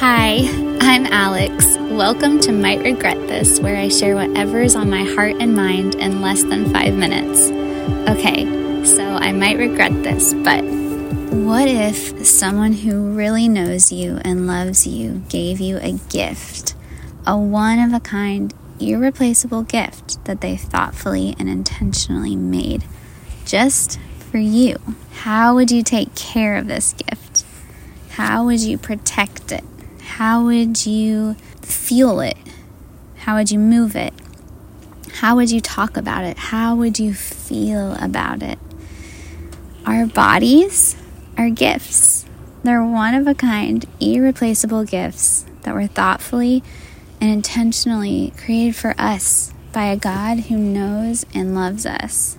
Hi, I'm Alex. Welcome to Might Regret This, where I share whatever is on my heart and mind in less than five minutes. Okay, so I might regret this, but what if someone who really knows you and loves you gave you a gift? A one of a kind, irreplaceable gift that they thoughtfully and intentionally made just for you. How would you take care of this gift? How would you protect it? How would you feel it? How would you move it? How would you talk about it? How would you feel about it? Our bodies are gifts. They're one of a kind, irreplaceable gifts that were thoughtfully and intentionally created for us by a God who knows and loves us.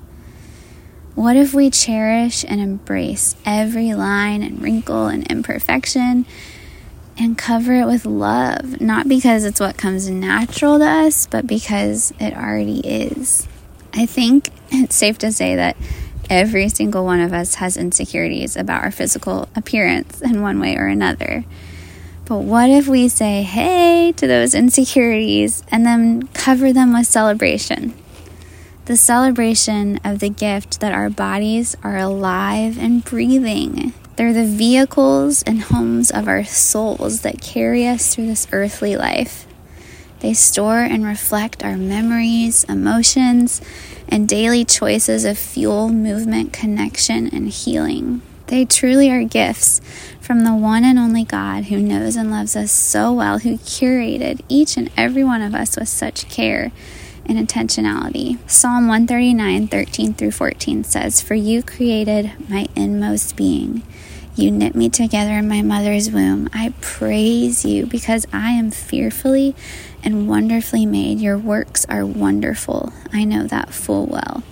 What if we cherish and embrace every line and wrinkle and imperfection and cover it with love, not because it's what comes natural to us, but because it already is. I think it's safe to say that every single one of us has insecurities about our physical appearance in one way or another. But what if we say, hey, to those insecurities and then cover them with celebration? The celebration of the gift that our bodies are alive and breathing they're the vehicles and homes of our souls that carry us through this earthly life. They store and reflect our memories, emotions, and daily choices of fuel, movement, connection, and healing. They truly are gifts from the one and only God who knows and loves us so well, who curated each and every one of us with such care and intentionality. Psalm 139, 13 through 14 says, For you created my inmost being. You knit me together in my mother's womb. I praise you because I am fearfully and wonderfully made. Your works are wonderful. I know that full well.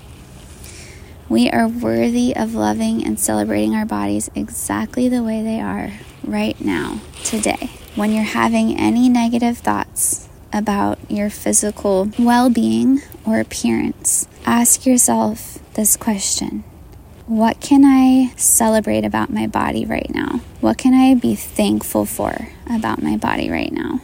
We are worthy of loving and celebrating our bodies exactly the way they are right now, today. When you're having any negative thoughts about your physical well being or appearance, ask yourself this question what can I celebrate about my body right now? What can I be thankful for about my body right now?